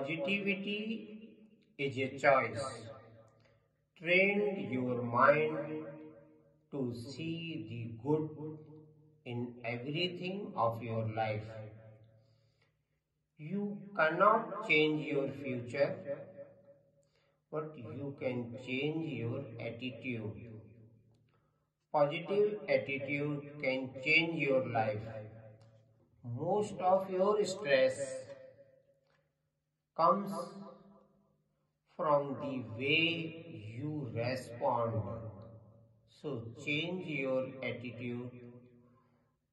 Positivity is a choice. Train your mind to see the good in everything of your life. You cannot change your future, but you can change your attitude. Positive attitude can change your life. Most of your stress comes from the way you respond. So change your attitude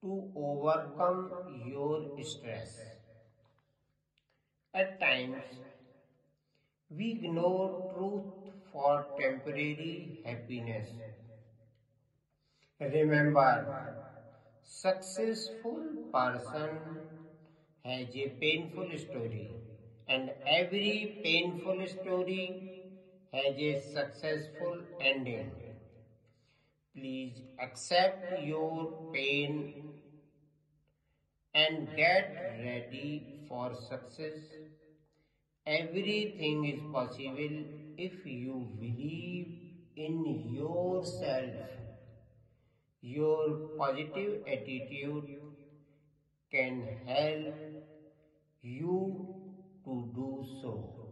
to overcome your stress. At times, we ignore truth for temporary happiness. Remember, successful person has a painful story and every painful story has a successful ending. Please accept your pain and get ready for success. Everything is possible if you believe in yourself. Your positive attitude can help you to do so.